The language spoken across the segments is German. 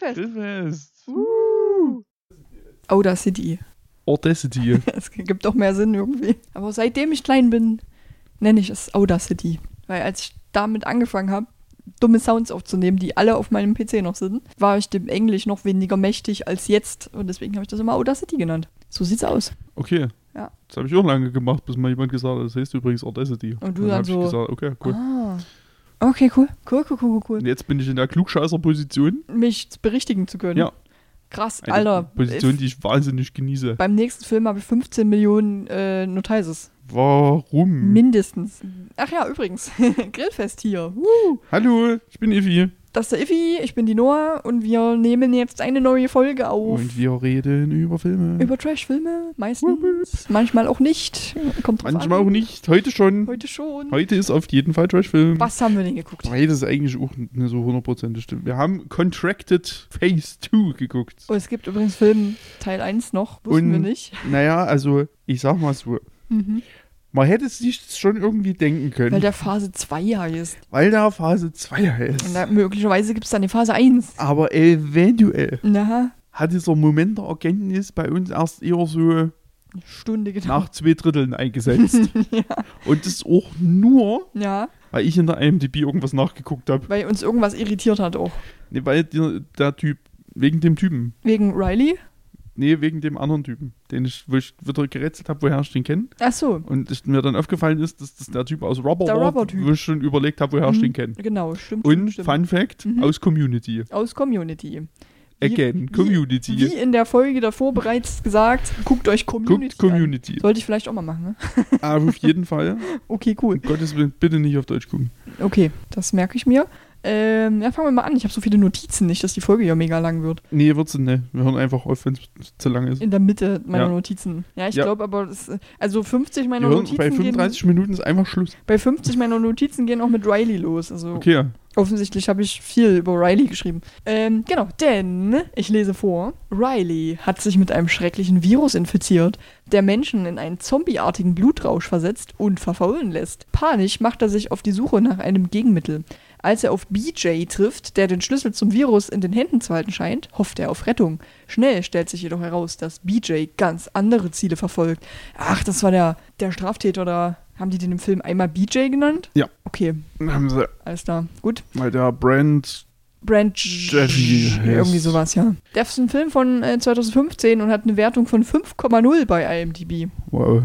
Grillfest. Grillfest. Uh. Audacity. Audacity. Es gibt doch mehr Sinn irgendwie. Aber seitdem ich klein bin, nenne ich es Audacity. Weil als ich damit angefangen habe, dumme Sounds aufzunehmen, die alle auf meinem PC noch sind, war ich dem Englisch noch weniger mächtig als jetzt. Und deswegen habe ich das immer Audacity genannt. So sieht's aus. Okay. Ja. Das habe ich auch lange gemacht, bis mal jemand gesagt hat, das heißt übrigens Audacity. Und du dann dann habe so, ich gesagt, okay, cool. Ah. Okay, cool. Cool, cool, cool, cool. Und jetzt bin ich in der Klugscheißer-Position. Mich berichtigen zu können. Ja. Krass, Eine Alter. Position, die ich wahnsinnig genieße. beim nächsten Film habe ich 15 Millionen äh, Notices. Warum? Mindestens. Ach ja, übrigens. Grillfest hier. Woo. Hallo, ich bin Ivi. Das ist der Iffi, ich bin die Noah und wir nehmen jetzt eine neue Folge auf. Und wir reden über Filme. Über Trashfilme, meistens. Manchmal auch nicht. Kommt drauf Manchmal an. auch nicht. Heute schon. Heute schon. Heute ist auf jeden Fall Trashfilm. Was haben wir denn geguckt? Weil das ist eigentlich auch eine so hundertprozentige Stimme. Wir haben Contracted Phase 2 geguckt. Oh, es gibt übrigens Film Teil 1 noch. Wussten Und- wir nicht. Naja, also ich sag mal so. Mhm. Man hätte es sich schon irgendwie denken können, Weil der Phase 2 ja ist. weil da Phase 2 Und ist. da, möglicherweise gibt es dann die Phase 1. Aber eventuell Na, hat dieser Moment der Erkenntnis bei uns erst eher so Stunde genau. nach zwei Dritteln eingesetzt. ja. Und das auch nur, ja, weil ich in der IMDb irgendwas nachgeguckt habe. weil uns irgendwas irritiert hat auch. Nee, weil der, der Typ, wegen dem Typen. Wegen Riley? Nee, wegen dem anderen Typen, den ich, wo ich wieder gerätselt habe, woher ich den kenne. Ach so, Und ich, mir dann aufgefallen ist, dass das der Typ aus Rubber Der war, Rubber-Typ. wo ich schon überlegt habe, woher ich Mhm. den kenne. genau, stimmt. Und stimmt. Fun Fact, Mhm. aus Community. Aus Community. Again, wie- Community. Wie in der Folge davor bereits gesagt, guckt euch Community Guckt Community. an. Sollte ich vielleicht auch mal machen, ne? Aber auf jeden Fall, Okay, cool. um Gottes Willen, bitte nicht auf Deutsch gucken. Okay, das merke ich mir. Ähm, ja, fangen wir mal an. Ich habe so viele Notizen, nicht, dass die Folge ja mega lang wird. Nee, wird's nicht. Wir hören einfach auf, wenn es zu lang ist. In der Mitte meiner Ja. Notizen. Ja, ich Ja. glaube aber, das, also 50 Wir meiner hören, Notizen bei 35 Minuten ist einfach Schluss. gehen, bei 50 meiner Notizen gehen auch mit Riley los. Also Okay, offensichtlich habe ich viel über Riley geschrieben. Ähm, genau, denn, ich lese vor, Riley hat sich mit einem schrecklichen Virus infiziert, der Menschen in einen zombieartigen Blutrausch versetzt und verfaulen lässt. Panisch macht er sich auf die Suche nach einem Gegenmittel. Als er auf BJ trifft, der den Schlüssel zum Virus in den Händen zu halten scheint, hofft er auf Rettung. Schnell stellt sich jedoch heraus, dass BJ ganz andere Ziele verfolgt. Ach, das war der, der Straftäter da. Haben die den im Film einmal BJ genannt? Ja. Okay, haben sie, alles klar. Gut. weil der Brand, Brand Jeffy. Irgendwie sowas, ja. Der ist ein Film von äh, 2015 und hat eine Wertung von 5,0 bei IMDb. wow,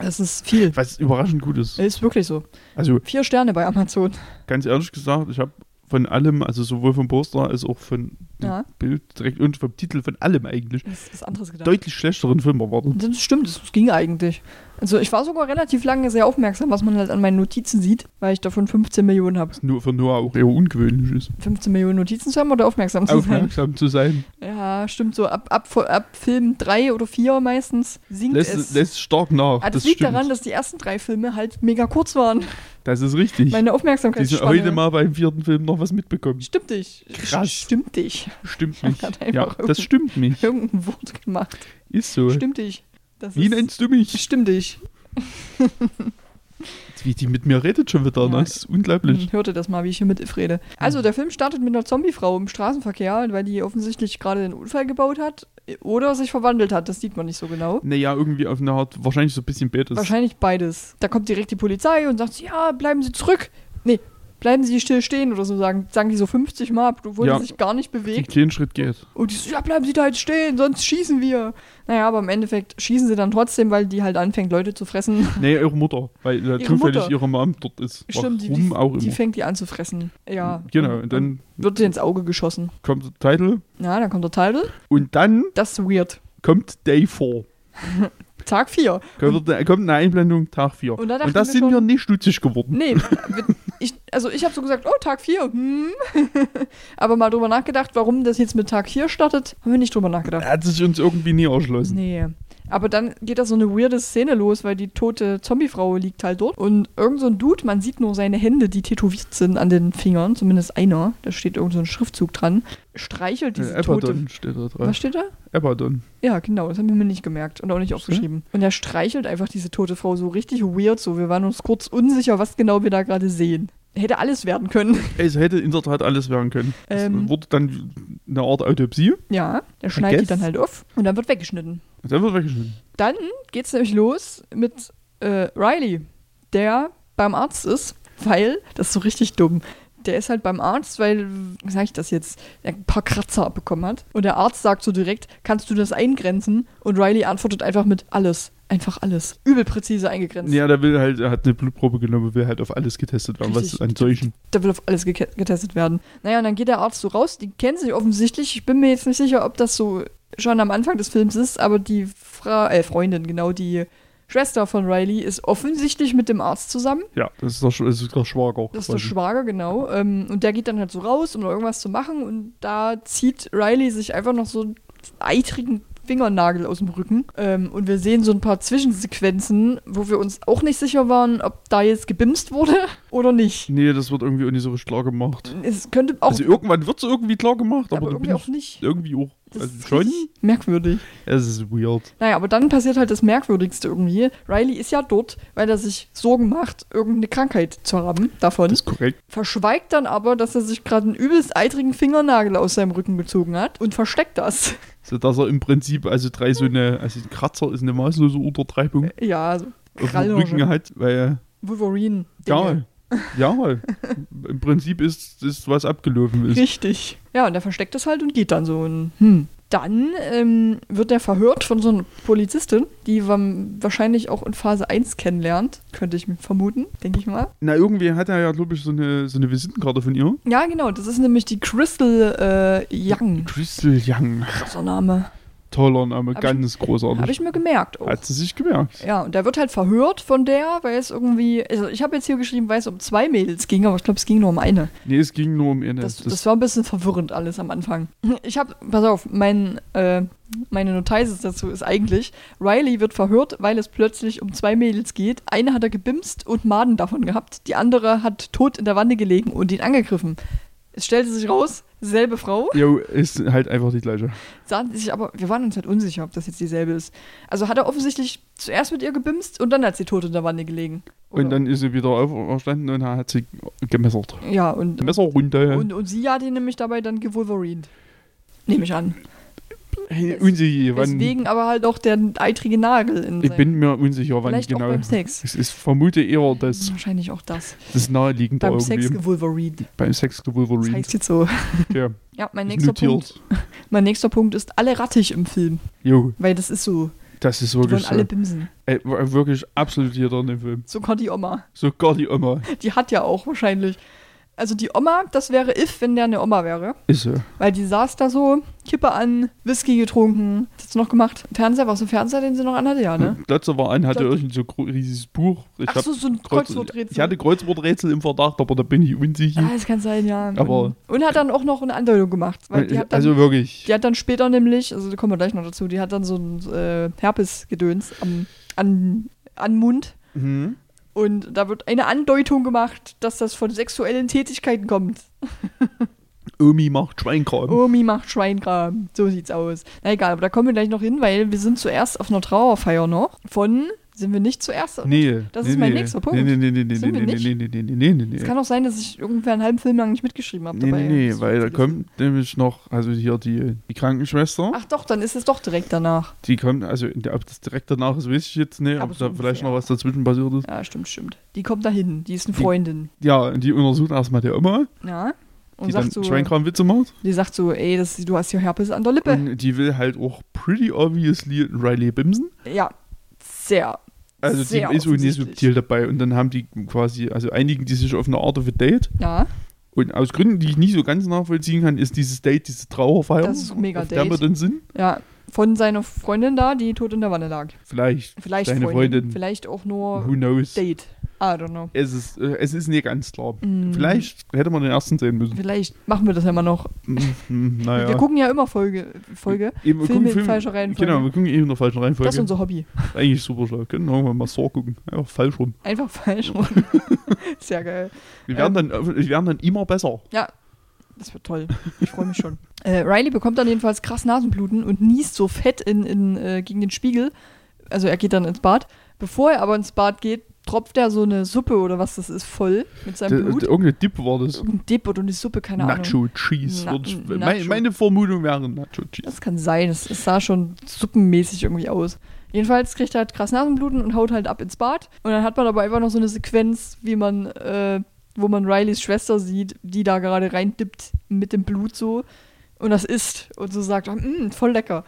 Das ist viel. was überraschend gut ist. Ist wirklich so. Also, Vier Sterne bei Amazon. ganz ehrlich gesagt, ich habe von allem, also sowohl vom Poster als auch von Ja. Bild direkt und vom Titel von allem eigentlich, Das ist anderes gedacht. deutlich schlechteren Film erwartet. Das stimmt, das ging eigentlich. Also ich war sogar relativ lange sehr aufmerksam, was man halt an meinen Notizen sieht, weil ich davon 15 Millionen habe. Was nur für Noah auch eher ungewöhnlich ist. 15 Millionen Notizen zu haben oder aufmerksam zu sein? Aufmerksam zu sein. Ja, stimmt so. Ab, ab, ab Film 3 oder 4 meistens sinkt Lässt, es. lässt stark nach. ah, das, das liegt stimmt. daran, dass die ersten drei Filme halt mega kurz waren. Das ist richtig. Meine Die sind Aufmerksamkeitsspanne. heute mal beim vierten Film noch was mitbekommen. Stimmt dich. Krass. Stimmt dich. Stimmt mich. Ja, das stimmt mich. Irgendein Wort gemacht. Ist so. Stimmt dich. Das Wie nennst du mich? Stimmt dich. Wie die mit mir redet schon wieder, Ja. ne? Das ist unglaublich. Hm, Hörte das mal, wie ich hier mit If rede. Also, der Film startet mit einer Zombiefrau im Straßenverkehr, weil die offensichtlich gerade einen Unfall gebaut hat oder sich verwandelt hat. Das sieht man nicht so genau. Naja, irgendwie auf eine Art, wahrscheinlich so ein bisschen beides. Wahrscheinlich beides. Da kommt direkt die Polizei und sagt, ja, bleiben Sie zurück. Nee, bleiben Sie still stehen oder so, sagen, sagen die so 50 Mal, obwohl Ja. die sich gar nicht bewegt. kleinen Schritt geht. Und die so, ja, bleiben Sie da jetzt stehen, sonst schießen wir. Naja, aber im Endeffekt schießen sie dann trotzdem, weil die halt anfängt, Leute zu fressen. Nee, ihre Mutter, weil äh, Ihre zufällig Mutter. ihre Mom dort ist. Stimmt, die, Warum die, auch die immer. fängt die an zu fressen. Ja. Genau, und dann wird sie ins Auge geschossen. kommt der Titel Ja, dann kommt der Titel. und dann Das ist weird. kommt Day 4. Tag 4. Kommt, kommt eine Einblendung, Tag 4. Und da Und da wir sind schon- wir nicht stutzig geworden. Nee, ich, also ich habe so gesagt, oh, Tag 4. Hm. Aber mal drüber nachgedacht, warum das jetzt mit Tag 4 startet, haben wir nicht drüber nachgedacht. Er hat sich uns irgendwie nie erschlossen. Nee. Aber dann geht da so eine weirde Szene los, weil die tote Zombiefrau liegt halt dort. Und irgend so ein Dude, man sieht nur seine Hände, die tätowiert sind an den Fingern, zumindest einer, da steht irgend so ein Schriftzug dran, streichelt diese Äh, tote... Abaddon steht da drauf. Was steht da? Abaddon. Ja, genau, das haben wir mir nicht gemerkt und auch nicht aufgeschrieben. Und er streichelt einfach diese tote Frau so richtig weird, so wir waren uns kurz unsicher, was genau wir da gerade sehen. Hätte alles werden können. Es hätte in der Tat alles werden können. Es Ähm. wurde dann eine Art Autopsie. Ja, er schneidet die dann halt auf und dann wird weggeschnitten. Dann wird weggeschnitten. Dann geht's nämlich los mit äh, Riley, der beim Arzt ist, weil, das ist so richtig dumm, der ist halt beim Arzt, weil, wie sag ich das jetzt, er ein paar Kratzer abbekommen hat. Und der Arzt sagt so direkt, kannst du das eingrenzen? Und Riley antwortet einfach mit alles. Einfach alles. Übel präzise eingegrenzt. Ja, der will halt, er hat eine Blutprobe genommen, will halt auf alles getestet werden, was Richtig. an solchen. Da will auf alles getestet werden. Naja, und dann geht der Arzt so raus, die kennen sich offensichtlich. Ich bin mir jetzt nicht sicher, ob das so schon am Anfang des Films ist, aber die Fra äh, Freundin, genau, die Schwester von Riley ist offensichtlich mit dem Arzt zusammen. Ja, das ist der, Sch- das ist Schwager. Das ist der. Schwager, genau. Ähm, und der geht dann halt so raus, um irgendwas zu machen. Und da zieht Riley sich einfach noch so einen eitrigen Fingernagel aus dem Rücken. Ähm, und wir sehen so ein paar Zwischensequenzen, wo wir uns auch nicht sicher waren, ob da jetzt gebimst wurde oder nicht. Nee, das wird irgendwie auch nicht so richtig klar gemacht. Es könnte auch, Also irgendwann wird es irgendwie klar gemacht, aber, aber irgendwie auch ich nicht. irgendwie auch. Das Also ist schon, merkwürdig. es ist weird. Naja, aber dann passiert halt das Merkwürdigste irgendwie. Riley ist ja dort, weil er sich Sorgen macht, irgendeine Krankheit zu haben davon. Das ist korrekt. verschweigt dann aber, dass er sich gerade einen übelst eitrigen Fingernagel aus seinem Rücken gezogen hat und versteckt das. So dass er im Prinzip also drei so eine, also ein Kratzer ist eine maßlose Untertreibung Ja, so auf dem. Rücken hat, weil Wolverine. ja, ja, im Prinzip ist, ist was abgelaufen ist. Richtig. Ja, und er versteckt das halt und geht dann so. Und, hm. Dann ähm, wird er verhört von so einer Polizistin, die man wahrscheinlich auch in Phase 1 kennenlernt. Könnte ich vermuten, denke ich mal. Na, irgendwie hat er ja, glaube ich, so eine, so eine Visitenkarte von ihr. Ja, genau. Das ist nämlich die Crystal äh, Young. Crystal Young. Krasser Name. Toller Name, Hab ich- ganz großartig. Habe ich mir gemerkt. Auch. Hat sie sich gemerkt. Ja, und der wird halt verhört von der, weil es irgendwie. Also, ich habe jetzt hier geschrieben, weil es um zwei Mädels ging, aber ich glaube, es ging nur um eine. Nee, es ging nur um eine. Das, das war ein bisschen verwirrend alles am Anfang. Ich habe, pass auf, mein, äh, meine Notiz dazu ist eigentlich, Riley wird verhört, weil es plötzlich um zwei Mädels geht. Eine hat er gebimst und Maden davon gehabt. Die andere hat tot in der Wanne gelegen und ihn angegriffen. Es stellte sich raus, selbe Frau. Jo, ist halt einfach die gleiche. Sahen sich aber, wir waren uns halt unsicher, ob das jetzt dieselbe ist. Also hat er offensichtlich zuerst mit ihr gebimst und dann hat sie tot in der Wanne gelegen. Oder- Und dann ist sie wieder auferstanden und hat sie gemessert. Ja, und, Messerrunde. und, und sie hat ihn nämlich dabei dann gewolverine. Nehme ich an. Hey, unsicher. Deswegen aber halt auch der eitrige Nagel in Ich bin mir unsicher, wann Vielleicht genau. auch beim Sex. Ich, ich vermute eher, dass Wahrscheinlich auch das. das naheliegend Beim irgendwie. Sex gewolverine. beim Sex Das gewolverine. heißt jetzt so. Ja, Ja, mein nächster, Punkt, mein nächster Punkt ist alle rattig im Film. Jo, Weil das ist so. das ist Die wirklich alle so. bimsen. Ey, war wirklich absolut jeder in dem Film. Sogar die Oma. Sogar die Oma. Die hat ja auch wahrscheinlich. Also die Oma, das wäre if, wenn der eine Oma wäre. Ist so. Weil die saß da so, Kippe an, Whisky getrunken. Was hat sie noch gemacht? Fernseher, war es ein Fernseher, den sie noch anhatte? Ja, ne? Glotzer war an, hatte Glotzer- irgend so gro- riesiges Buch. Ich Ach so, so ein Kreuz- Kreuzworträtsel. Ich hatte Kreuzworträtsel im Verdacht, aber da bin ich unsicher. Ah, das kann sein, ja. Aber- und, hat dann auch noch eine Andeutung gemacht. Hat dann, also wirklich. die hat dann später nämlich, also da kommen wir gleich noch dazu, die hat dann so ein äh, Herpesgedöns am an, an Mund. Mhm. Und da wird eine Andeutung gemacht, dass das von sexuellen Tätigkeiten kommt. Omi macht Schweinkram. Omi macht Schweinkram. So sieht's aus. Na egal, aber da kommen wir gleich noch hin, weil wir sind zuerst auf einer Trauerfeier noch. Von, sind wir nicht zuerst? Nee. Das nee, ist mein nee. nächster Punkt. Nee, nee, nee, nee, nee, Sind nee, nee, nee, nee, nee, nee, nee, nee. Es kann auch sein, dass ich ungefähr einen halben Film lang nicht mitgeschrieben habe Nee, dabei. nee, nee, weil da kommt nämlich noch, also hier die, die Krankenschwester, Ach doch, dann ist es doch direkt danach. die kommt, also ob das direkt danach ist, weiß ich jetzt nicht, ob so da vielleicht noch was dazwischen passiert ist. Ja, stimmt, stimmt. Die kommt dahin. Die ist eine Die- Freundin. Ja, und die untersucht erstmal die Oma, Ja. Und die sagt dann so, Schweinkram-Witze macht. die sagt so, ey, das, du hast hier Herpes an der Lippe. Und die will halt auch pretty obviously Riley bimsen. ja, sehr. Also sehr die ist offensichtlich. subtil dabei. Und dann haben die quasi, also einigen die sich auf eine Art of a Date. Ja, Und aus Gründen, die ich nicht so ganz nachvollziehen kann, ist dieses Date, diese Trauerfeier. Das ist mega auf der wir Date. dann sind. ja. Von seiner Freundin da, die tot in der Wanne lag. Vielleicht. Vielleicht Seine Freundin, Freundin. Vielleicht auch nur Who knows? Date. I don't know. Es ist, äh, es ist nicht ganz klar. Mm. Vielleicht hätte man den ersten sehen müssen. Vielleicht machen wir das ja mal noch. Hm, naja. Wir gucken ja immer Folge. Folge. Eben, wir Filme in falscher Reihenfolge. Genau, wir gucken eben in der falschen Reihenfolge. Das ist unser Hobby. Eigentlich super schlau. Können wir mal Saw gucken. Einfach falsch rum. Einfach falsch rum. Sehr geil. Wir werden, Ähm. dann, wir werden dann immer besser. Ja, das wird toll. Ich freue mich schon. Äh, Riley bekommt dann jedenfalls krass Nasenbluten und niest so fett in, in, äh, gegen den Spiegel. Also er geht dann ins Bad. Bevor er aber ins Bad geht, tropft er so eine Suppe oder was das ist voll mit seinem Blut. irgendein Dip war das. Irgendein Dip oder eine Suppe, keine Ahnung. Nacho Cheese. Na- ich, Nacho. meine, meine Vermutung wäre Nacho Cheese. Das kann sein. Es, es sah schon suppenmäßig irgendwie aus. Jedenfalls kriegt er halt krass Nasenbluten und haut halt ab ins Bad. Und dann hat man aber einfach noch so eine Sequenz, wie man, äh, wo man Rileys Schwester sieht, die da gerade reindippt mit dem Blut so und das isst und so sagt, mm, voll lecker.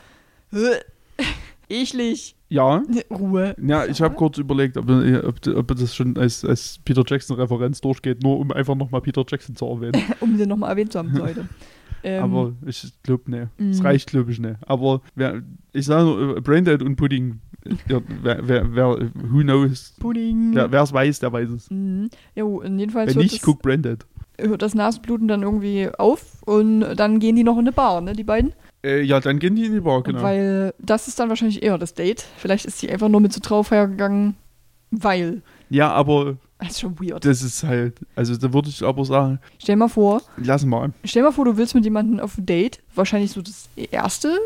Äh, Eklig. Ja. Ruhe. Ja, ich habe kurz überlegt, ob, ob, ob das schon als, als Peter Jackson-Referenz durchgeht, nur um einfach nochmal Peter Jackson zu erwähnen. Um den nochmal erwähnt zu haben heute. Ähm, Aber ich glaube, ne. Es Mhm. reicht, glaube ich, ne. Aber wer, ich sage nur, äh, Braindead und Pudding, ja, wer, wer, wer, who knows, Pudding. wer es weiß, der weiß es. Mhm. Jo, jedenfalls Wenn nicht, guck Braindead. hört das Nasenbluten dann irgendwie auf und dann gehen die noch in eine Bar, ne, die beiden. Äh, ja, dann gehen die in die Bar, genau. Weil das ist dann wahrscheinlich eher das Date. Vielleicht ist sie einfach nur mit zur Trauerfeier gegangen, weil. ja, aber Das ist schon weird. das ist halt, also da würde ich aber sagen, Stell mal vor, lass mal. stell mal vor, du willst mit jemandem auf ein Date, wahrscheinlich so das erste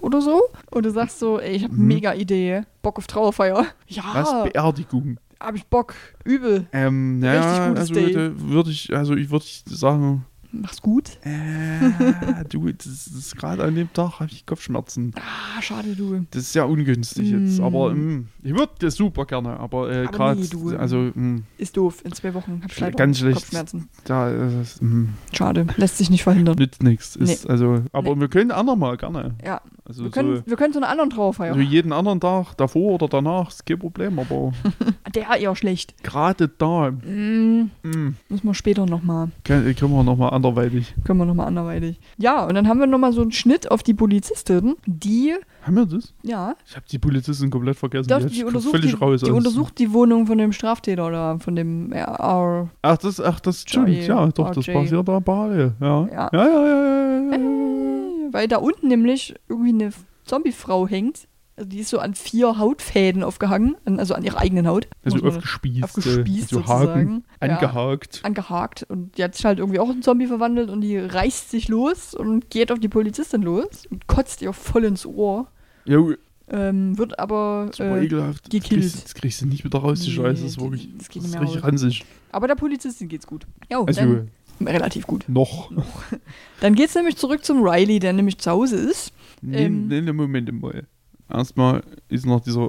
oder so, und du sagst so, ey, ich habe Mhm. mega Idee, Bock auf Trauerfeier. Was? Ja, Beerdigung. hab ich Bock, übel, Ähm, Richtig naja, gutes also Date. da würde ich, also ich würde sagen, mach's gut. äh, du, das ist gerade an dem Tag habe ich Kopfschmerzen. Ah, schade, du. Das ist sehr ungünstig jetzt, Mm. aber mm, ich würde das super gerne, aber äh, Aber gerade, nee, du. also mm, Ist doof, in zwei Wochen hab ich leider ganz schlecht. Kopfschmerzen. da ist, mm, Schade, lässt sich nicht verhindern. nützt nichts. Ist, Also, aber Nee. wir können andermal gerne. Ja, Also wir können, wir können zu einer anderen so, Trauerfeier. so jeden anderen Tag, davor oder danach, ist kein Problem, aber Der eher schlecht. gerade da Mm, mm, müssen wir später nochmal. können, können wir nochmal anderweitig. Können wir nochmal anderweitig. Ja, und dann haben wir nochmal so einen Schnitt auf die Polizistin, die, Haben wir das? ja, Ich habe die Polizisten komplett vergessen. doch, die die, untersucht, völlig die, raus die aus- untersucht die Wohnung von dem Straftäter oder von dem R. Ach, das, ach, das stimmt, ja, doch, das passiert da parallel. Ja. Ja. Ja, ja, ja, ja, ja, ja. Äh, weil da unten nämlich irgendwie eine Zombiefrau hängt. Also die ist so an vier Hautfäden aufgehangen, an- also an ihrer eigenen Haut. Also aufgespießt. aufgespießt äh, so Haken, sozusagen. Ja. angehakt. angehakt und die hat sich halt irgendwie auch in Zombie verwandelt und die reißt sich los und geht auf die Polizistin los und kotzt ihr voll ins Ohr. Jo, Ähm, wird aber. Äh, ekelhaft. Das gekillt. kriegst, das kriegst du nicht wieder raus, die Nee, Scheiße. Das ist wirklich das geht das ist richtig ranzig. aber der Polizistin geht's gut. Jo, Also, dann, relativ gut. noch. Dann geht's nämlich zurück zum Riley, der nämlich zu Hause ist. Nee, Ähm. nee, nee, Moment mal. Erstmal ist noch dieser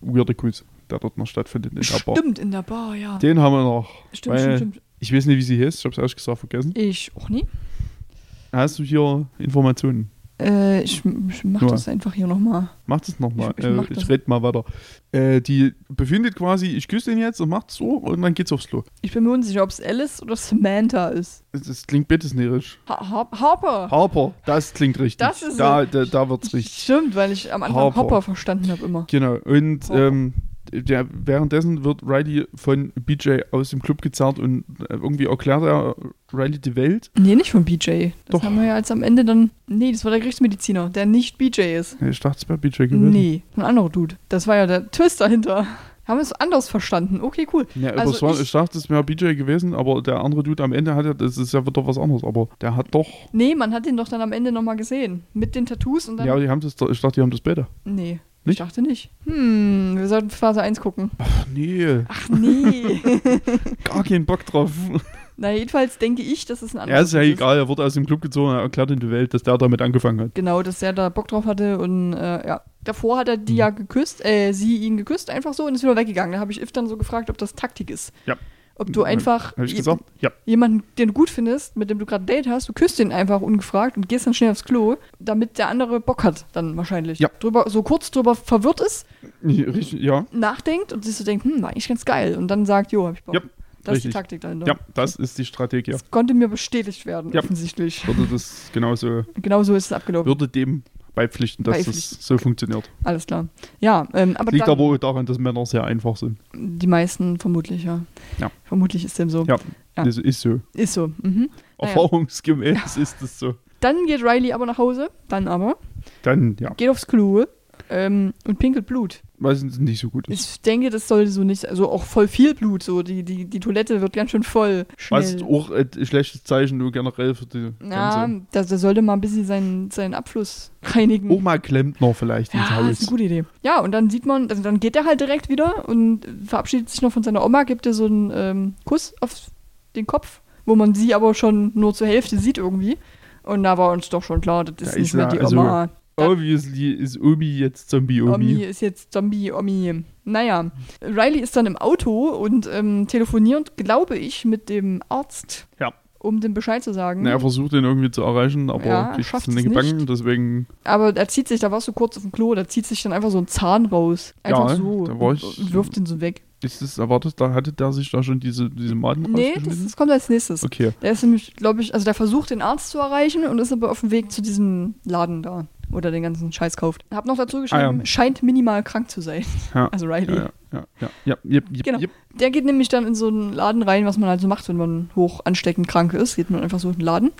weirde Kuss, der dort noch stattfindet in der Bar. Stimmt, in der Bar, ja. Den haben wir noch. Stimmt, stimmt, stimmt. Ich weiß nicht, wie sie heißt. Ich habe es ehrlich gesagt vergessen. Ich auch nie. Hast du hier Informationen? Äh, ich, ich mach Nur. das einfach hier nochmal. Mach das nochmal. Ich- Ich, ich äh, ich red mal weiter. Äh, die befindet quasi, ich küsse den jetzt und macht so und dann geht's aufs Klo. Ich bin mir unsicher, ob es Alice oder Samantha ist. Das, das klingt betesnerisch. Ha Har Harper. Harper, das klingt richtig. Das ist da, da, da wird's richtig. Stimmt, weil ich am Anfang Harper. Hopper verstanden habe immer. Genau. Und ähm, der, währenddessen wird Riley von BJ aus dem Club gezerrt und äh, irgendwie erklärt er Riley die Welt. Nee, nicht von BJ. Das Doch. haben wir ja jetzt am Ende dann. Nee, das war der Gerichtsmediziner, der nicht BJ ist. Ich dachte, es wäre BJ gewesen. Nee, ein anderer Dude. Das war ja der Twist dahinter. Haben wir es anders verstanden. Okay, cool. Ja, aber Also war, ich- ich, dachte, es wäre BJ gewesen, aber der andere Dude am Ende hat ja, das ist ja wieder was anderes, aber der hat doch. Nee, man hat ihn doch dann am Ende nochmal gesehen. Mit den Tattoos und dann. Ja, die haben das, ich dachte, die haben das beide. nee. Nicht? Ich dachte nicht. Hm, wir sollten Phase 1 gucken. Ach nee, Ach nee. gar keinen Bock drauf. Na, jedenfalls denke ich, dass es ein anderer Ja, ist ja Dude egal, er wurde aus dem Club gezogen, er erklärt in die Welt, dass der damit angefangen hat. Genau, dass er da Bock drauf hatte und äh, ja. Davor hat er die Mhm. ja geküsst, äh, sie ihn geküsst, einfach so und ist wieder weggegangen. Da habe ich If dann so gefragt, ob das Taktik ist. Ja. Ob du einfach? Ja. jemanden, den du gut findest, mit dem du gerade ein Date hast, du küsst ihn einfach ungefragt und gehst dann schnell aufs Klo, damit der andere Bock hat, dann wahrscheinlich. Ja. Drüber, so kurz drüber verwirrt ist, Richtig, ja, nachdenkt und sich so denkt, hm, war eigentlich ganz geil. Und dann sagt, jo, hab ich Bock. Ja, das ist die richtig. Taktik dahinter. ja, das ist die Strategie. Das konnte mir bestätigt werden, Ja. offensichtlich. Würde das genauso, Genau so ist es abgelaufen. würde dem beipflichten, dass Beipflichten. das so funktioniert. Alles klar. Ja, ähm, aber Liegt aber auch daran, dass Männer sehr einfach sind. die meisten vermutlich, ja. Ja. Vermutlich ist dem so. Ja, Ja. das ist so. Ist so. Mhm. Erfahrungsgemäß ist es so. Dann geht Riley aber nach Hause, dann aber, Dann, ja. geht aufs Klo ähm, und pinkelt Blut. Weiß es nicht so gut ist. Ich denke, das sollte so nicht, also auch voll viel Blut, so die, die, die Toilette wird ganz schön voll. Schnell. Was auch ein schlechtes Zeichen nur generell für die ja, ganze. da, da sollte mal ein bisschen seinen, seinen Abfluss reinigen. Auch mal Klempner vielleicht ins Ja, das ist Haus. eine gute Idee. Ja, und dann sieht man, also dann geht er halt direkt wieder und verabschiedet sich noch von seiner Oma, gibt ihr so einen ähm, Kuss auf den Kopf, wo man sie aber schon nur zur Hälfte sieht irgendwie. Und da war uns doch schon klar, das ist Da nicht ist mehr die also, Oma. Obviously ist Omi jetzt Zombie-Omi. Omi ist jetzt Zombie-Omi. Naja, Riley ist dann im Auto und ähm, telefoniert, glaube ich, mit dem Arzt, Ja. um dem Bescheid zu sagen. Na, er versucht ihn irgendwie zu erreichen, aber Ja, kriegt schafft es es gebacken, nicht. deswegen Aber er zieht sich, da warst du kurz auf dem Klo, da zieht sich dann einfach so ein Zahn raus. Einfach Ja, so. da war und, ich- und wirft ihn so weg. ist das erwartet, da hatte der sich da schon diese, diese Maden Nee, das, das kommt als nächstes. Okay, Der ist nämlich, glaube ich, also der versucht den Arzt zu erreichen und ist aber auf dem Weg zu diesem Laden da, wo er den ganzen Scheiß kauft. Hab noch dazu geschrieben, Ah, ja. scheint minimal krank zu sein. Ja. Also Riley. ja, ja, ja, ja, ja, Genau. Der geht nämlich dann in so einen Laden rein, was man halt so macht, wenn man hoch ansteckend krank ist. Geht man einfach so in den Laden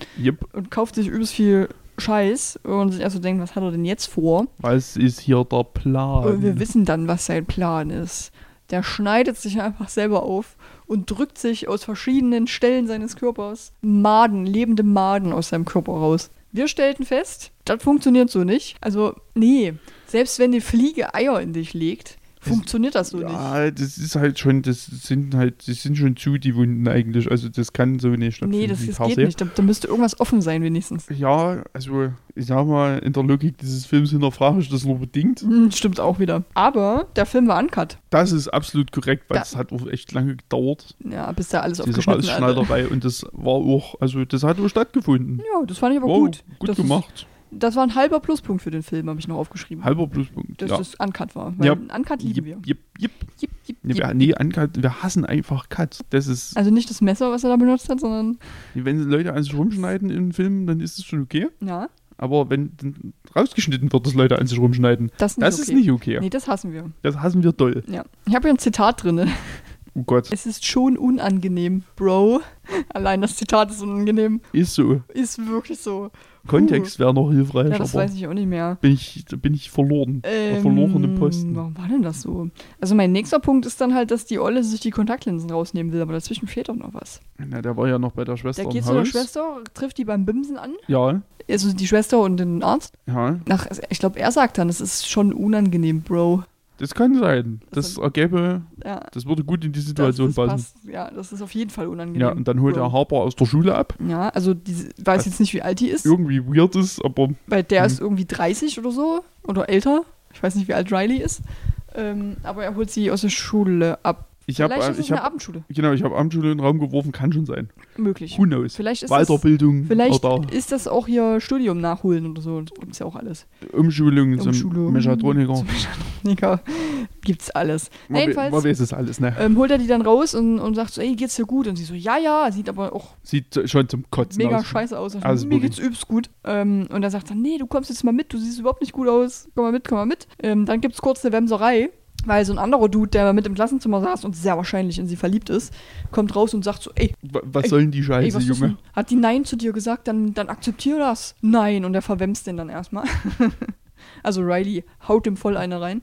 und kauft sich übelst viel Scheiß und sich erst so denkt, was hat er denn jetzt vor? was ist hier der Plan? Und wir wissen dann, was sein Plan ist. Der schneidet sich einfach selber auf und drückt sich aus verschiedenen Stellen seines Körpers Maden, lebende Maden aus seinem Körper raus. Wir stellten fest, das funktioniert so nicht. Also, nee, selbst wenn die Fliege Eier in dich legt, funktioniert das so nicht. ja, das ist halt schon, das sind halt, das sind schon zu die Wunden eigentlich. Also das kann so nicht Nee, das, stattfinden, das geht nicht. Da, da müsste irgendwas offen sein, wenigstens. Ja, also ich sag mal, in der Logik dieses Films hinterfrage ich das nur bedingt. Hm, stimmt auch wieder. Aber der Film war uncut. Das ist absolut korrekt, weil es hat auch echt lange gedauert, Ja, bis da alles diese aufgeschnitten hat. Rausschneiderei. Und das war auch, also das hat auch stattgefunden. Ja, das fand ich aber Wow, gut. gut das gemacht. Ist, das war ein halber Pluspunkt für den Film, habe ich noch aufgeschrieben. Halber Pluspunkt. dass ja. das uncut war. Weil Ja. Uncut lieben wir. Jip, jip, jip. Jip, Nee, wir, nee, Uncut, wir hassen einfach Cut. Das ist, Also nicht das Messer, was er da benutzt hat, sondern wenn Leute an sich rumschneiden in Filmen, dann ist es schon okay. ja, Aber wenn rausgeschnitten wird, dass Leute an sich rumschneiden, das, ist nicht das okay. ist nicht okay. Nee, das hassen wir. Das hassen wir doll. Ja. Ich habe hier ein Zitat drin. Oh Gott, Es ist schon unangenehm, Bro. Allein das Zitat ist unangenehm. ist so. Ist wirklich so. Kontext wäre noch hilfreich, Ja, das weiß ich auch nicht mehr. bin ich, da bin ich verloren. Ähm, verlorene Posten. Warum war denn das so? Also mein nächster Punkt ist dann halt, dass die Olle sich die Kontaktlinsen rausnehmen will, aber dazwischen fehlt doch noch was. Na, der war ja noch bei der Schwester Der im geht zu der Schwester, trifft die beim Bimsen an. Ja, Also die Schwester und den Arzt. ja. Ach, ich glaube, er sagt dann, es ist schon unangenehm, Bro. Das kann sein. Das Das ergäbe, Ja, das würde gut in die das, Situation das passen. passt. Ja, das ist auf jeden Fall unangenehm. Ja, und dann holt Bro. er Harper aus der Schule ab. Ja, also die weiß jetzt nicht, wie alt die ist, Irgendwie weird ist, aber weil der Mhm. ist irgendwie 30 oder so oder älter. Ich weiß nicht, wie alt Riley ist. Ähm, aber er holt sie aus der Schule ab. Ich habe ist es ich hab, Abendschule. genau, ich habe Abendschule in den Raum geworfen, kann schon sein. Möglich. Who knows? Vielleicht ist das, Weiterbildung vielleicht oder ist das auch hier Studium nachholen oder so. Das gibt's ja auch alles. Umschulung zum Umschulung. Mechatroniker. Zum Mechatroniker. Gibt's alles. Man, jedenfalls man weiß es alles, ne? ähm, holt er die dann raus und, und sagt so, ey, geht's dir gut? Und sie so, ja, ja. Sieht aber auch Sieht schon zum Kotzen mega aus. scheiße aus. Also mir geht's übelst gut. Ähm, und er sagt dann, nee, du kommst jetzt mal mit, du siehst überhaupt nicht gut aus. Komm mal mit, komm mal mit. Ähm, dann gibt's kurz eine Wemserei, weil so ein anderer Dude, der mit im Klassenzimmer saß und sehr wahrscheinlich in sie verliebt ist, kommt raus und sagt so, ey, Wa- Was Ey, soll denn die ey Scheiße, was ist Junge? Hat die Nein zu dir gesagt, dann, dann akzeptier das. Nein. Und er verwemst den dann erstmal. also Riley haut ihm voll eine rein.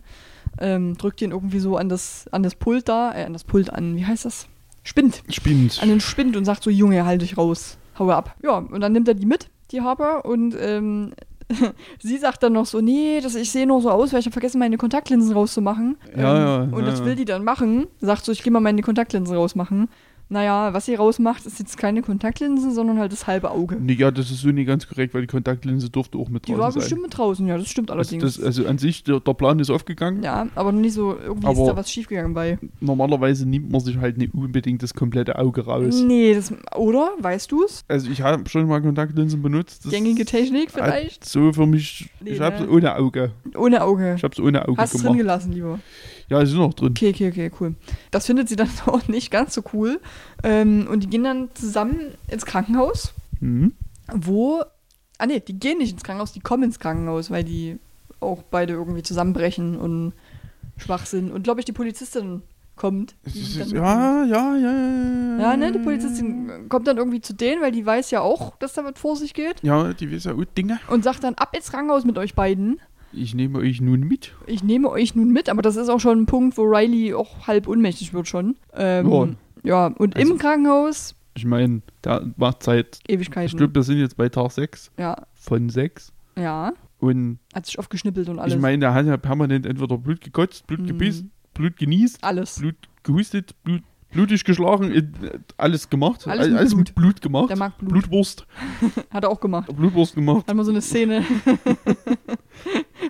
Ähm, drückt ihn irgendwie so an das, an das Pult da, äh, an das Pult an, wie heißt das? Spind. Spinnt. An den Spind und sagt so, Junge, halt dich raus. Hau ab. Ja, und dann nimmt er die mit, die Harper, und ähm, sie sagt dann noch so, nee, das, ich sehe nur so aus, weil ich habe vergessen, meine Kontaktlinsen rauszumachen. Ja, ja, Und ja, das will die dann machen. Sagt so, ich gehe mal meine Kontaktlinsen rausmachen. Naja, was sie rausmacht, ist jetzt keine Kontaktlinsen, sondern halt das halbe Auge. Nee, ja, das ist so nicht ganz korrekt, weil die Kontaktlinse durfte auch mit Die draußen war sein. bestimmt mit draußen, ja, das stimmt Also, allerdings. das, also an sich, der, der Plan ist aufgegangen. ja, aber noch nicht so, irgendwie ist Aber- da was schiefgegangen bei. Normalerweise nimmt man sich halt nicht unbedingt das komplette Auge raus. Nee, das, oder? Weißt du's? Also ich habe schon mal Kontaktlinsen benutzt. Gängige Technik vielleicht? So für mich, Nee, ich hab's ne? ohne Auge. Ohne Auge. Ich hab's ohne Auge Hast du drin gemacht. gelassen, lieber. Ja, ist noch drin. Okay, okay, okay, cool. Das findet sie dann auch nicht ganz so cool. Ähm, und die gehen dann zusammen ins Krankenhaus, Mhm. wo. Ah, nee, die gehen nicht ins Krankenhaus, die kommen ins Krankenhaus, weil die auch beide irgendwie zusammenbrechen und schwach sind. Und glaube ich, die Polizistin kommt. sie Ja, ja, ja, ja. Ja, ne, die Polizistin kommt dann irgendwie zu denen, weil die weiß ja auch, dass da was vor sich geht. Ja, die weiß ja auch Dinge. Und sagt dann, ab ins Krankenhaus mit euch beiden. Ich nehme euch nun mit. Ich nehme euch nun mit, aber das ist auch schon ein Punkt, wo Riley auch halb ohnmächtig wird schon. Ähm, Ja. ja, und Also- im Krankenhaus Ich meine, da macht seit, ich Ewigkeiten. glaube, wir sind jetzt bei Tag 6 Ja, von 6. ja. Und Hat sich aufgeschnippelt und alles. ich meine, der hat ja permanent entweder Blut gekotzt, Blut Mhm. gebissen, Blut genießt, alles. Blut gehustet, Blut, blutig geschlagen, äh, alles gemacht. Alles All- mit alles Blut. mit Blut gemacht. Der mag Blut. Blutwurst. Hat er auch gemacht. Blutwurst gemacht. Hat man so eine Szene.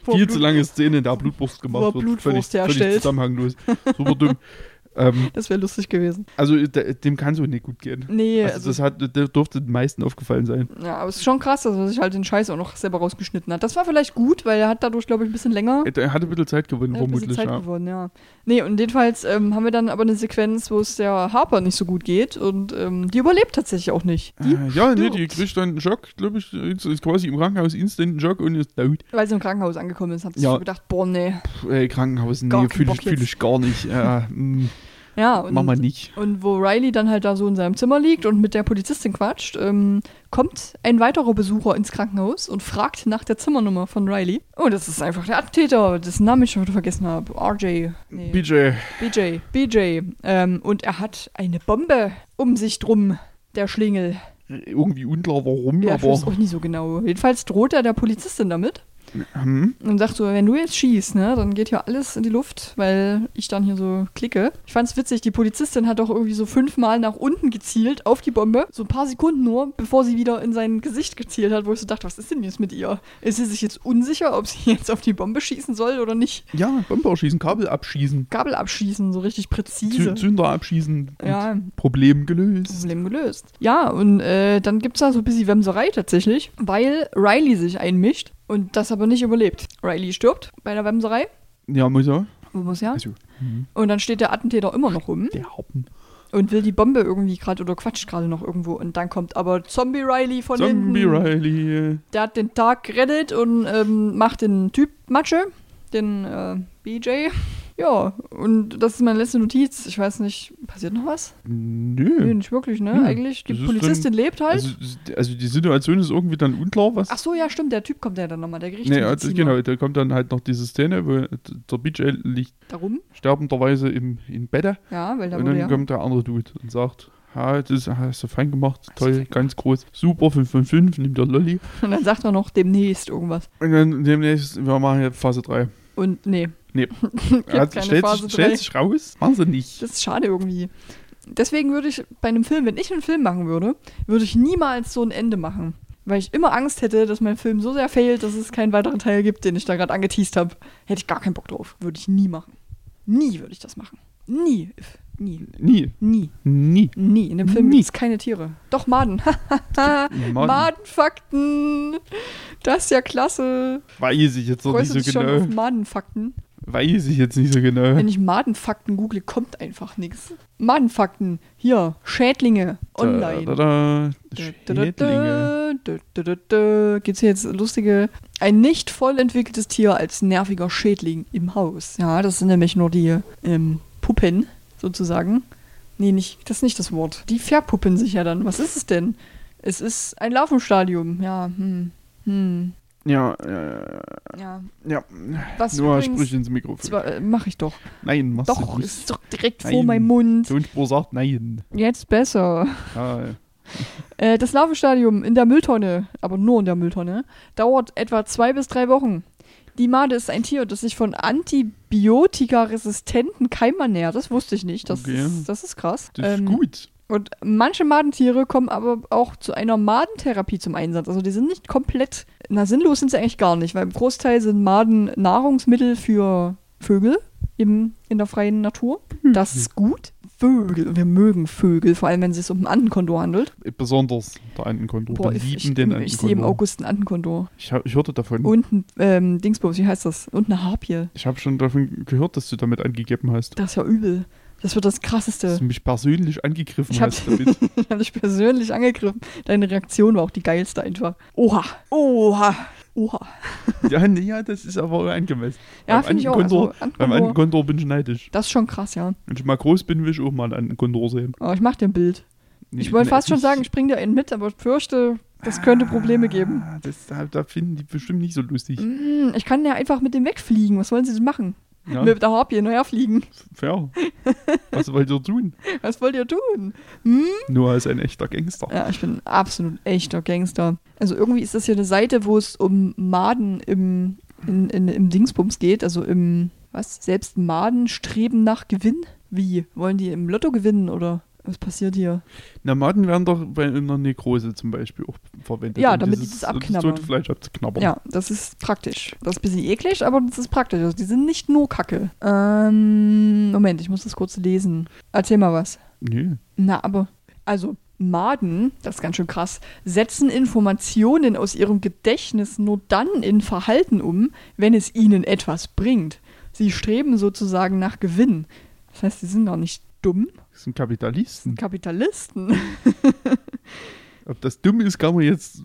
wo Viel zu lange Szene, in der Blutwurst Wo gemacht wird. Blutwurst völlig, völlig herstellt. zusammenhanglos. Super dumm. ähm, Das wäre lustig gewesen. also de, dem kann so nicht gut gehen. Nee, Also, also, das hat, der durfte den meisten aufgefallen sein. ja, aber es ist schon krass, dass er sich halt den Scheiß auch noch selber rausgeschnitten hat. Das war vielleicht gut, weil er hat dadurch, glaube ich, ein bisschen länger Er hat ein bisschen Zeit gewonnen, Er hat ein bisschen vermutlich. Zeit Ja. gewonnen, ja. Nee, und jedenfalls ähm, haben wir dann aber eine Sequenz, wo es der Harper nicht so gut geht und ähm, die überlebt tatsächlich auch nicht. Die Äh, ja, nee, die kriegt dann einen Schock, glaube ich, ist quasi im Krankenhaus instant einen Schock und ist tot. Weil sie im Krankenhaus angekommen ist, hat sie Ja. gedacht, boah, nee. Puh, ey, Krankenhaus, nee, fühle ich, fühl ich gar nicht. Äh, mh, Ja, und, mach mal nicht. und wo Riley dann halt da so in seinem Zimmer liegt und mit der Polizistin quatscht, ähm, kommt ein weiterer Besucher ins Krankenhaus und fragt nach der Zimmernummer von Riley. Oh, das ist einfach der Attentäter, dessen Namen ich schon wieder vergessen habe. RJ. Nee. BJ, BJ, BJ. Ähm, und er hat eine Bombe um sich drum, der Schlingel. irgendwie unklar warum, Ja, ich aber. weiß auch nicht so genau. Jedenfalls droht er der Polizistin damit Hm, und sagt so, wenn du jetzt schießt, ne, dann geht hier alles in die Luft, weil ich dann hier so klicke. Ich fand's witzig, die Polizistin hat doch irgendwie so fünfmal nach unten gezielt auf die Bombe. So ein paar Sekunden nur, bevor sie wieder in sein Gesicht gezielt hat, wo ich so dachte, was ist denn jetzt mit ihr? Ist sie sich jetzt unsicher, ob sie jetzt auf die Bombe schießen soll oder nicht? ja, Bombe abschießen, Kabel abschießen, Kabel abschießen, so richtig präzise. Zü Zünder abschießen. Ja, Problem gelöst. Problem gelöst. Ja, und äh, dann gibt's da so ein bisschen Wemserei tatsächlich, weil Riley sich einmischt und das aber nicht überlebt. Riley stirbt bei der Wemserei, Ja, muss er. muss ja. Also, hm, Und dann steht der Attentäter immer noch rum der Happen. und will die Bombe irgendwie gerade oder quatscht gerade noch irgendwo. Und dann kommt aber Zombie Riley von Zombie hinten. Riley. Der hat den Tag gerettet und ähm, macht den Typ Matsche, den äh, BJ. Ja, und das ist meine letzte Notiz. Ich weiß nicht, passiert noch was? Nee, Nö. nicht wirklich, ne? Nö, Eigentlich, die das Polizistin lebt halt. Also, also die Situation ist irgendwie dann unklar, was. Ach so, ja, stimmt, der Typ kommt ja dann nochmal, der nee, Gerichtsmediziner. also, genau, da kommt dann halt noch diese Szene, wo der BJ liegt Darum? sterbenderweise im, im Bett Ja, weil da und dann ja... kommt der andere Dude und sagt, ha, das hast du fein gemacht, toll, ganz groß, super, 5 von 5, nimmt der Lolli. Und dann sagt er noch demnächst irgendwas. Und dann demnächst, wir machen jetzt Phase 3. Und nee. Nee. Keine stellt, sich, stellt 3. sich raus, machen sie nicht. Das ist schade irgendwie. Deswegen würde ich bei einem Film, wenn ich einen Film machen würde, würde ich niemals so ein Ende machen. Weil ich immer Angst hätte, dass mein Film so sehr fehlt, dass es keinen weiteren Teil gibt, den ich da gerade angeteased habe. Hätte ich gar keinen Bock drauf. Würde ich nie machen. Nie würde ich das machen. Nie. Nie. Nie, Nie. nie. Nie. In dem Film gibt es keine Tiere. Doch, Maden. Madenfakten. Das ist ja klasse. weiß ich jetzt noch nicht so dich schon auf genau. Madenfakten? Weiß ich jetzt nicht so genau. Wenn ich Madenfakten google, kommt einfach nichts. Madenfakten. Hier. Schädlinge. Online. Da, da, da. Schädlinge. da, da, da, da. Gibt's hier jetzt lustige. Ein nicht voll entwickeltes Tier als nerviger Schädling im Haus. Ja, das sind nämlich nur die ähm, Puppen, sozusagen. Nee, nicht, das ist nicht das Wort. Die verpuppen sich ja dann. Was ist es denn? Es ist ein Larvenstadium. Ja, hm. Hm. Ja, äh, Ja. ja. Was Nur sprich ins Mikrofon. Äh, mach ich doch. Nein, machst Doch, du nicht. ist doch direkt vor Nein. meinem Mund. Tonspur sagt nein. Jetzt besser. Ah, Äh, das Larvenstadium in der Mülltonne, aber nur in der Mülltonne, dauert etwa zwei bis drei Wochen. Die Made ist ein Tier, das sich von antibiotikaresistenten Keimen ernährt. Das wusste ich nicht. Das, Okay. ist, das ist krass. das ist Ähm, gut. Und manche Madentiere kommen aber auch zu einer Madentherapie zum Einsatz. Also die sind nicht komplett, na sinnlos sind sie eigentlich gar nicht, weil im Großteil sind Maden Nahrungsmittel für Vögel im, in der freien Natur. Das ist gut. Vögel, wir mögen Vögel, vor allem wenn es sich um einen Antenkondor handelt. Besonders der Antenkondor. Boah, Wir ich, ich, lieben den ich sehe im Antenkondor. August einen Antenkondor. Ich, hab- ich hörte davon. Und ein ähm, Dingsbums, wie heißt das? Und eine Harpie. Ich habe schon davon gehört, dass du damit angegeben hast. Das ist ja übel. Das wird das Dass krasseste. du mich persönlich angegriffen Ich hab- hast damit. Ich habe dich persönlich angegriffen. Deine Reaktion war auch die geilste einfach. Oha. Oha. Oha. ja, nee, ja, das ist aber angemessen. Ja, Beim finde ich auch. Antenkondor- Also, Beim Antenkondor, Antenkondor bin ich neidisch. das ist schon krass, ja. Wenn ich mal groß bin, will ich auch mal einen Antenkondor sehen. Aber ich mach dir ein Bild. Ich wollte fast schon sagen, ich bring dir einen mit, aber ich fürchte, Das könnte Probleme geben. Ah, Das, da, da finden die bestimmt nicht so lustig. Hm, Ich kann ja einfach mit dem wegfliegen. Was wollen Sie denn machen? Ja, Mit der Harpie hinterher fliegen. fair. Was wollt ihr tun? Was wollt ihr tun? Hm? Nur als ein echter Gangster. Ja, ich bin ein absolut echter Gangster. Also irgendwie ist das hier eine Seite, wo es um Maden im, in, in, im Dingsbums geht. Also im, was? Selbst Maden streben nach Gewinn? Wie? Wollen die im Lotto gewinnen oder was passiert hier? Na, Maden werden doch bei einer Nekrose zum Beispiel auch verwendet. Ja, um damit die dieses- das um abknabbern. tote Fleisch abzuknabbern. Ja, das ist praktisch. Das ist ein bisschen eklig, aber das ist praktisch. Also die sind nicht nur Kacke. Ähm, Moment, ich muss das kurz lesen. Erzähl mal was. Nee. Na, aber, also, Maden, das ist ganz schön krass, setzen Informationen aus ihrem Gedächtnis nur dann in Verhalten um, wenn es ihnen etwas bringt. Sie streben sozusagen nach Gewinn. Das heißt, sie sind gar nicht dumm, Das sind Kapitalisten. Kapitalisten. Ob das dumm ist, kann man jetzt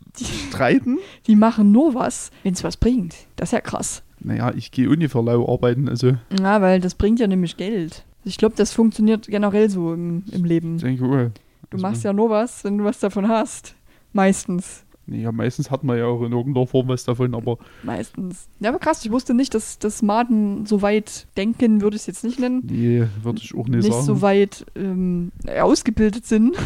streiten. Die machen nur was, wenn es was bringt. Das ist ja krass. Naja, ich gehe ungefähr lau arbeiten, also Ja, weil das bringt ja nämlich Geld. Ich glaube, das funktioniert generell so im, im Leben. ich denke, oh, Du machst ja nur was, wenn du was davon hast. Meistens. Nee, ja, meistens hat man ja auch in irgendeiner Form was davon, aber Meistens. Ja, aber krass, ich wusste nicht, dass, dass Maden so weit denken, würde ich es jetzt nicht nennen. nee, würde ich auch nicht, Nicht sagen. so weit ähm, ausgebildet sind.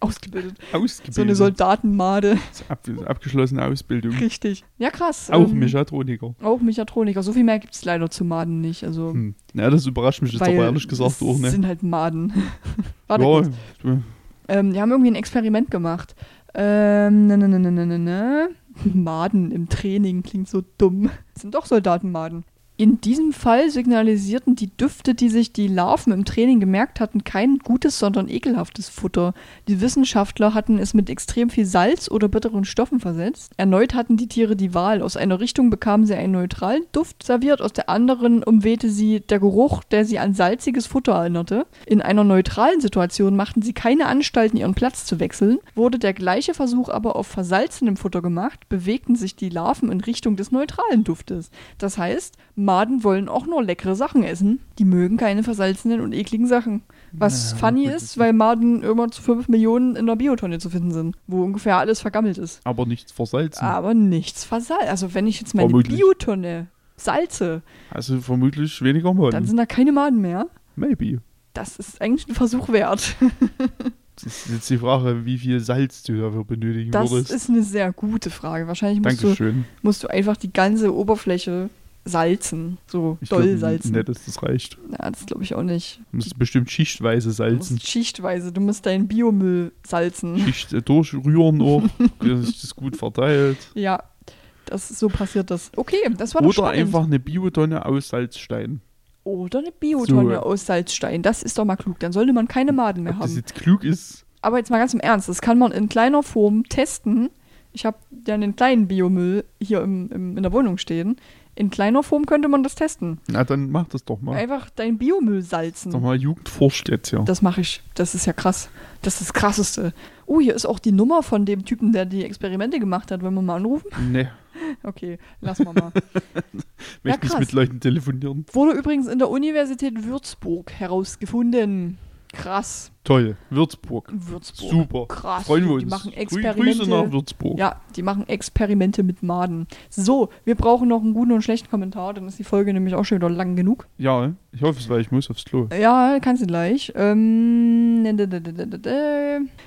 ausgebildet. Ausgebildet. So eine Soldatenmade. Ab, abgeschlossene Ausbildung. Richtig. Ja, krass. Auch ähm, Mechatroniker. Auch Mechatroniker. So viel mehr gibt es leider zu Maden nicht. Also, Hm. Ja, das überrascht mich jetzt aber ehrlich gesagt es auch, ne? sind halt Maden. Warte ja, kurz. Ähm, die haben irgendwie ein Experiment gemacht. Ähm, ne, ne, ne, ne, ne, ne, ne. Maden im Training klingt so dumm. Das sind doch Soldatenmaden. In diesem Fall signalisierten die Düfte, die sich die Larven im Training gemerkt hatten, kein gutes, sondern ekelhaftes Futter. Die Wissenschaftler hatten es mit extrem viel Salz oder bitteren Stoffen versetzt. Erneut hatten die Tiere die Wahl. Aus einer Richtung bekamen sie einen neutralen Duft serviert, aus der anderen umwehte sie der Geruch, der sie an salziges Futter erinnerte. In einer neutralen Situation machten sie keine Anstalten, ihren Platz zu wechseln. Wurde der gleiche Versuch aber auf versalzenem Futter gemacht, bewegten sich die Larven in Richtung des neutralen Duftes. Das heißt, Maden wollen auch nur leckere Sachen essen. Die mögen keine versalzenen und ekligen Sachen. Was Ja, funny gut, ist, das- weil Maden immer zu 5 Millionen in der Biotonne zu finden sind, wo ungefähr alles vergammelt ist. aber nichts versalzen. Aber nichts versalzen. Also wenn ich jetzt meine Vermutlich. Biotonne salze, Also vermutlich weniger dann Mann. sind da keine Maden mehr. Maybe. Das ist eigentlich ein Versuch wert. Das ist jetzt die Frage, wie viel Salz du dafür benötigen Das würdest. ist eine sehr gute Frage. Wahrscheinlich musst du, musst du einfach die ganze Oberfläche salzen. So Ich doll glaub, salzen. Nee, dass das reicht. Ja, das glaube ich auch nicht. Du musst bestimmt schichtweise Du salzen. musst schichtweise, du musst deinen Biomüll salzen. Schicht äh, durchrühren auch, dass sich das gut verteilt. Ja, das, so passiert das. Okay, das war doch Oder spannend. einfach eine Biotonne aus Salzstein. Oder eine Biotonne So. aus Salzstein. Das ist doch mal klug. Dann sollte man keine Maden mehr Ob das haben. jetzt klug ist, Aber jetzt mal ganz im Ernst, das kann man in kleiner Form testen. Ich habe ja einen kleinen Biomüll hier im, im, in der Wohnung stehen. In kleiner Form könnte man das testen. na dann mach das doch mal. Einfach deinen Biomüll salzen. Doch mal Jugend forscht jetzt ja. Das mache ich. Das ist ja krass. Das ist das Krasseste. Oh, hier ist auch die Nummer von dem Typen, der die Experimente gemacht hat. Wollen wir mal anrufen? Nee, Okay, lassen wir mal. möchte nicht krass. mit Leuten telefonieren. Wurde übrigens in der Universität Würzburg herausgefunden. Krass. Toll, Würzburg. Würzburg. Super. Krass. Freuen wir uns. Die machen Grü- Grüße Experimente. nach Würzburg. Ja, die machen Experimente mit Maden. So, wir brauchen noch einen guten und schlechten Kommentar, dann ist die Folge nämlich auch schon wieder lang genug. Ja, ich hoffe es, weil ich muss aufs Klo. Ja, kannst du gleich. Ähm,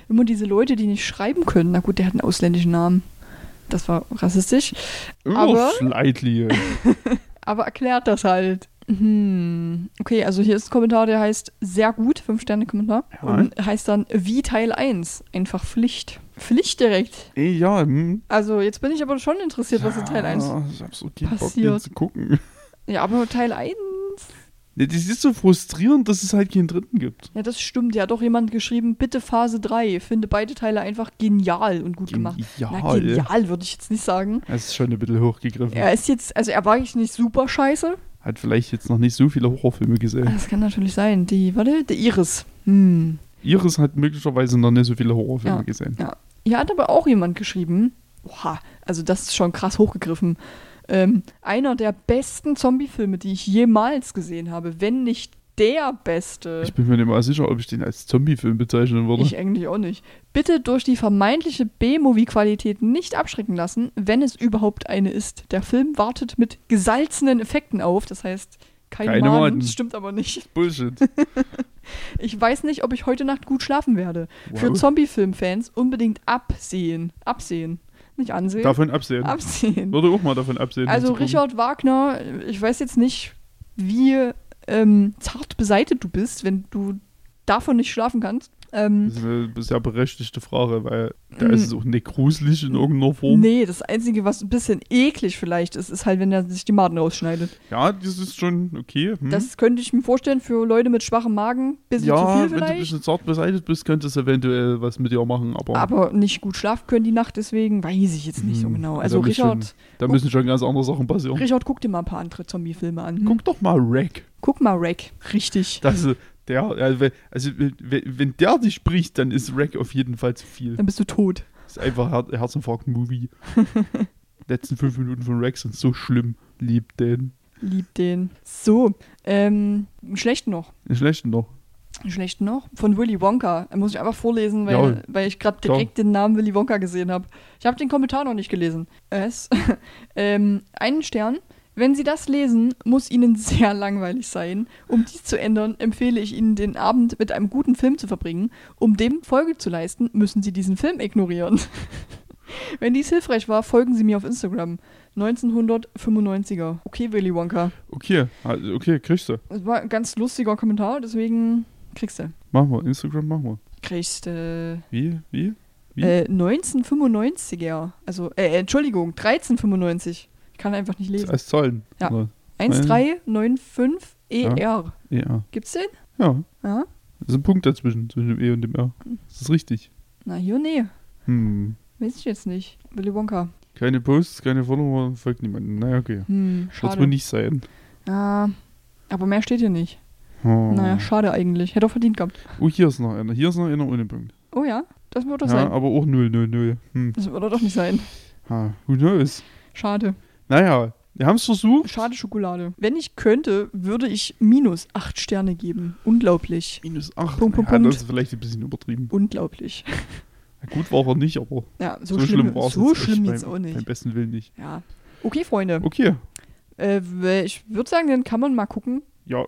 immer diese Leute, die nicht schreiben können. Na gut, der hat einen ausländischen Namen. Das war rassistisch. Aber- Oh, slightly. Aber erklärt das halt. Hm. Okay, also hier ist ein Kommentar, der heißt sehr gut, 5-Sterne-Kommentar. Ja. Und heißt dann wie Teil 1. Einfach Pflicht. Pflicht direkt. Ja, hm. Also jetzt bin ich aber schon interessiert, was in Teil 1 Ja, Ich hab so keinen Bock, passiert. den zu gucken. Ja, aber Teil 1. Nee, das ist so frustrierend, dass es halt keinen dritten gibt. Ja, das stimmt. Ja, hat doch jemand geschrieben, bitte Phase 3. Finde beide Teile einfach genial und gut gemacht. Na, Genial. genial würde ich jetzt nicht sagen. Das ist schon ein bisschen hochgegriffen. Er ist jetzt, also er war jetzt nicht super scheiße. Hat vielleicht jetzt noch nicht so viele Horrorfilme gesehen. Das kann natürlich sein. Die, warte, der Iris. Hm. Iris hat möglicherweise noch nicht so viele Horrorfilme Ja. gesehen. Ja. Hier hat aber auch jemand geschrieben, oha, also das ist schon krass hochgegriffen. Ähm, einer der besten Zombie-Filme, die ich jemals gesehen habe, wenn nicht der beste. Ich bin mir nicht mal sicher, ob ich den als Zombie-Film bezeichnen würde. Ich eigentlich auch nicht. Bitte durch die vermeintliche B-Movie-Qualität nicht abschrecken lassen, wenn es überhaupt eine ist. Der Film wartet mit gesalzenen Effekten auf, das heißt keine, Keine Maden. Maden. Das stimmt aber nicht. Bullshit. Ich weiß nicht, ob ich heute Nacht gut schlafen werde. Für Wow. Zombie-Film-Fans unbedingt absehen. Absehen. Nicht ansehen. Davon absehen. absehen. Würde auch mal davon absehen. Also. Richard Wagner, ich weiß jetzt nicht, wie ähm, zart beseitet du bist, wenn du davon nicht schlafen kannst. Ähm, Das ist eine sehr berechtigte Frage, weil da Mm. ist es auch nicht gruselig in irgendeiner Form. nee, das Einzige, was ein bisschen eklig vielleicht ist, ist halt, wenn er sich die Maden rausschneidet. Ja, das ist schon okay. Hm? Das könnte ich mir vorstellen für Leute mit schwachem Magen. Bisschen zu ja, viel wenn du ein vielleicht. bisschen zart beseitigt bist, könnte es eventuell was mit dir machen, aber, aber nicht gut schlafen können die Nacht, deswegen weiß ich jetzt nicht so Hm, genau. da Also muss Richard, schon- da müssen schon ganz andere Sachen passieren. Richard, guck dir mal ein paar andere Zombie-Filme an. Hm? Guck doch mal Rack. Guck mal, Rack. Richtig. Das, ist der, also, wenn- also wenn, der dich spricht, dann ist Rack auf jeden Fall zu viel. Dann bist du tot. Das ist einfach Her Herzinfarkt-Movie. Letzten fünf Minuten von Rack sind so schlimm. Lieb den. Lieb den. So, ähm, schlechten noch. Schlechten noch. Schlechten noch. Von Willy Wonka. Muss ich einfach vorlesen, weil, Ja. weil ich gerade Klar. direkt den Namen Willy Wonka gesehen habe. Ich habe den Kommentar noch nicht gelesen. Es. ähm, einen Stern. Wenn Sie das lesen, muss Ihnen sehr langweilig sein. Um dies zu ändern, empfehle ich Ihnen, den Abend mit einem guten Film zu verbringen. Um dem Folge zu leisten, müssen Sie diesen Film ignorieren. Wenn dies hilfreich war, folgen Sie mir auf Instagram. 1995er. Okay, Willy Wonka. Okay, also, okay, kriegst du. Das war ein ganz lustiger Kommentar, deswegen kriegst du. Machen wir, Instagram machen wir. Kriegst du. Wie? Wie? Wie? Äh, 1995er. Also, äh, Entschuldigung, 1395. Ich kann einfach nicht lesen. Als Zahlen. Ja. Oder? 1395 ER. Ja. E Gibt's den? Ja. Ja. Da ist ein Punkt dazwischen, zwischen dem E und dem R. Das ist richtig. Na, hier, nee. Hm. Weiß ich jetzt nicht. Willy Wonka. Keine Posts, keine Follower, folgt niemandem. Naja, okay. Hm, Wird wohl schade. nicht sein. Ja, aber mehr steht hier nicht. Oh. Naja, schade eigentlich. Hätte auch verdient gehabt. oh, hier ist noch einer. Hier ist noch einer ohne Punkt. Oh ja, das wird doch ja, sein. aber auch 0, 0, 0. Hm. Das wird doch nicht sein. Ha, who knows? Schade. Naja, wir haben es versucht. Schade Schokolade. Wenn ich könnte, würde ich minus 8 Sterne geben. Unglaublich. Minus 8. Punkt, Punkt, ja, Punkt. das ist vielleicht ein bisschen übertrieben. Unglaublich. Na gut war er nicht, aber Ja, so, so, schlimm, war es So jetzt schlimm jetzt beim, auch Beim nicht. besten Willen nicht. Ja. Okay, Freunde. Okay. Äh, ich würde sagen, dann kann man mal gucken. Ja.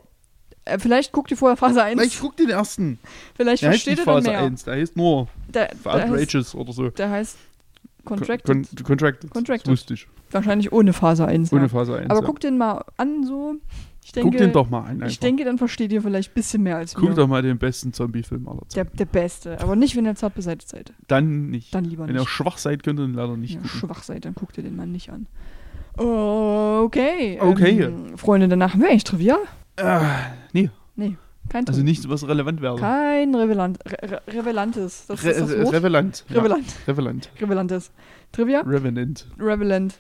Äh, vielleicht guckt ihr vorher Phase 1. Na, ich guck den ersten. vielleicht Der heißt versteht nicht ihr dann Phase mehr. 1, der heißt nur Der, der, heißt, Outrageous oder so. der heißt Contracted. Con con contracted. Contracted. Das wusste ich. Wahrscheinlich ohne Phase 1. Ohne ja. Phase 1. Aber ja. guck den mal an, so. Ich denke, guck den doch mal an. Einfach. ich denke, dann versteht ihr vielleicht ein bisschen mehr als guck wir. doch mal den besten Zombie-Film aller Der, Zeiten. der beste. Aber nicht, wenn ihr zart beseitigt seid. Dann nicht. Dann lieber Wenn ihr nicht. schwach seid, könnt ihr ihn leider nicht Wenn ihr schwach seid, dann guckt ihr den mal nicht an. Okay. Okay. Ähm, Freunde, danach wäre ich Trivia. Äh, nee, Kein also nichts, was relevant wäre. Kein Revelant, Re Re Revelantes. Das Re ist das Wort. Revelant. Ja. Revelant. Revelant. Revelantes. Trivia? Revenant. Revelant.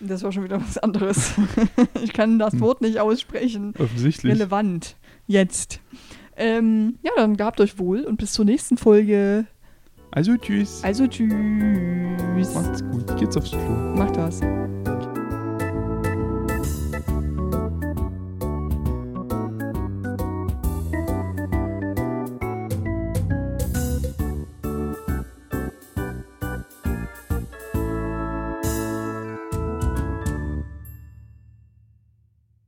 Das war schon wieder was anderes. ich kann das Hm. Wort nicht aussprechen. Offensichtlich. Relevant. Jetzt. Ähm, ja, dann gehabt euch wohl und bis zur nächsten Folge. Also tschüss. Also tschüss. Macht's gut. Geht's aufs Klo. Macht das.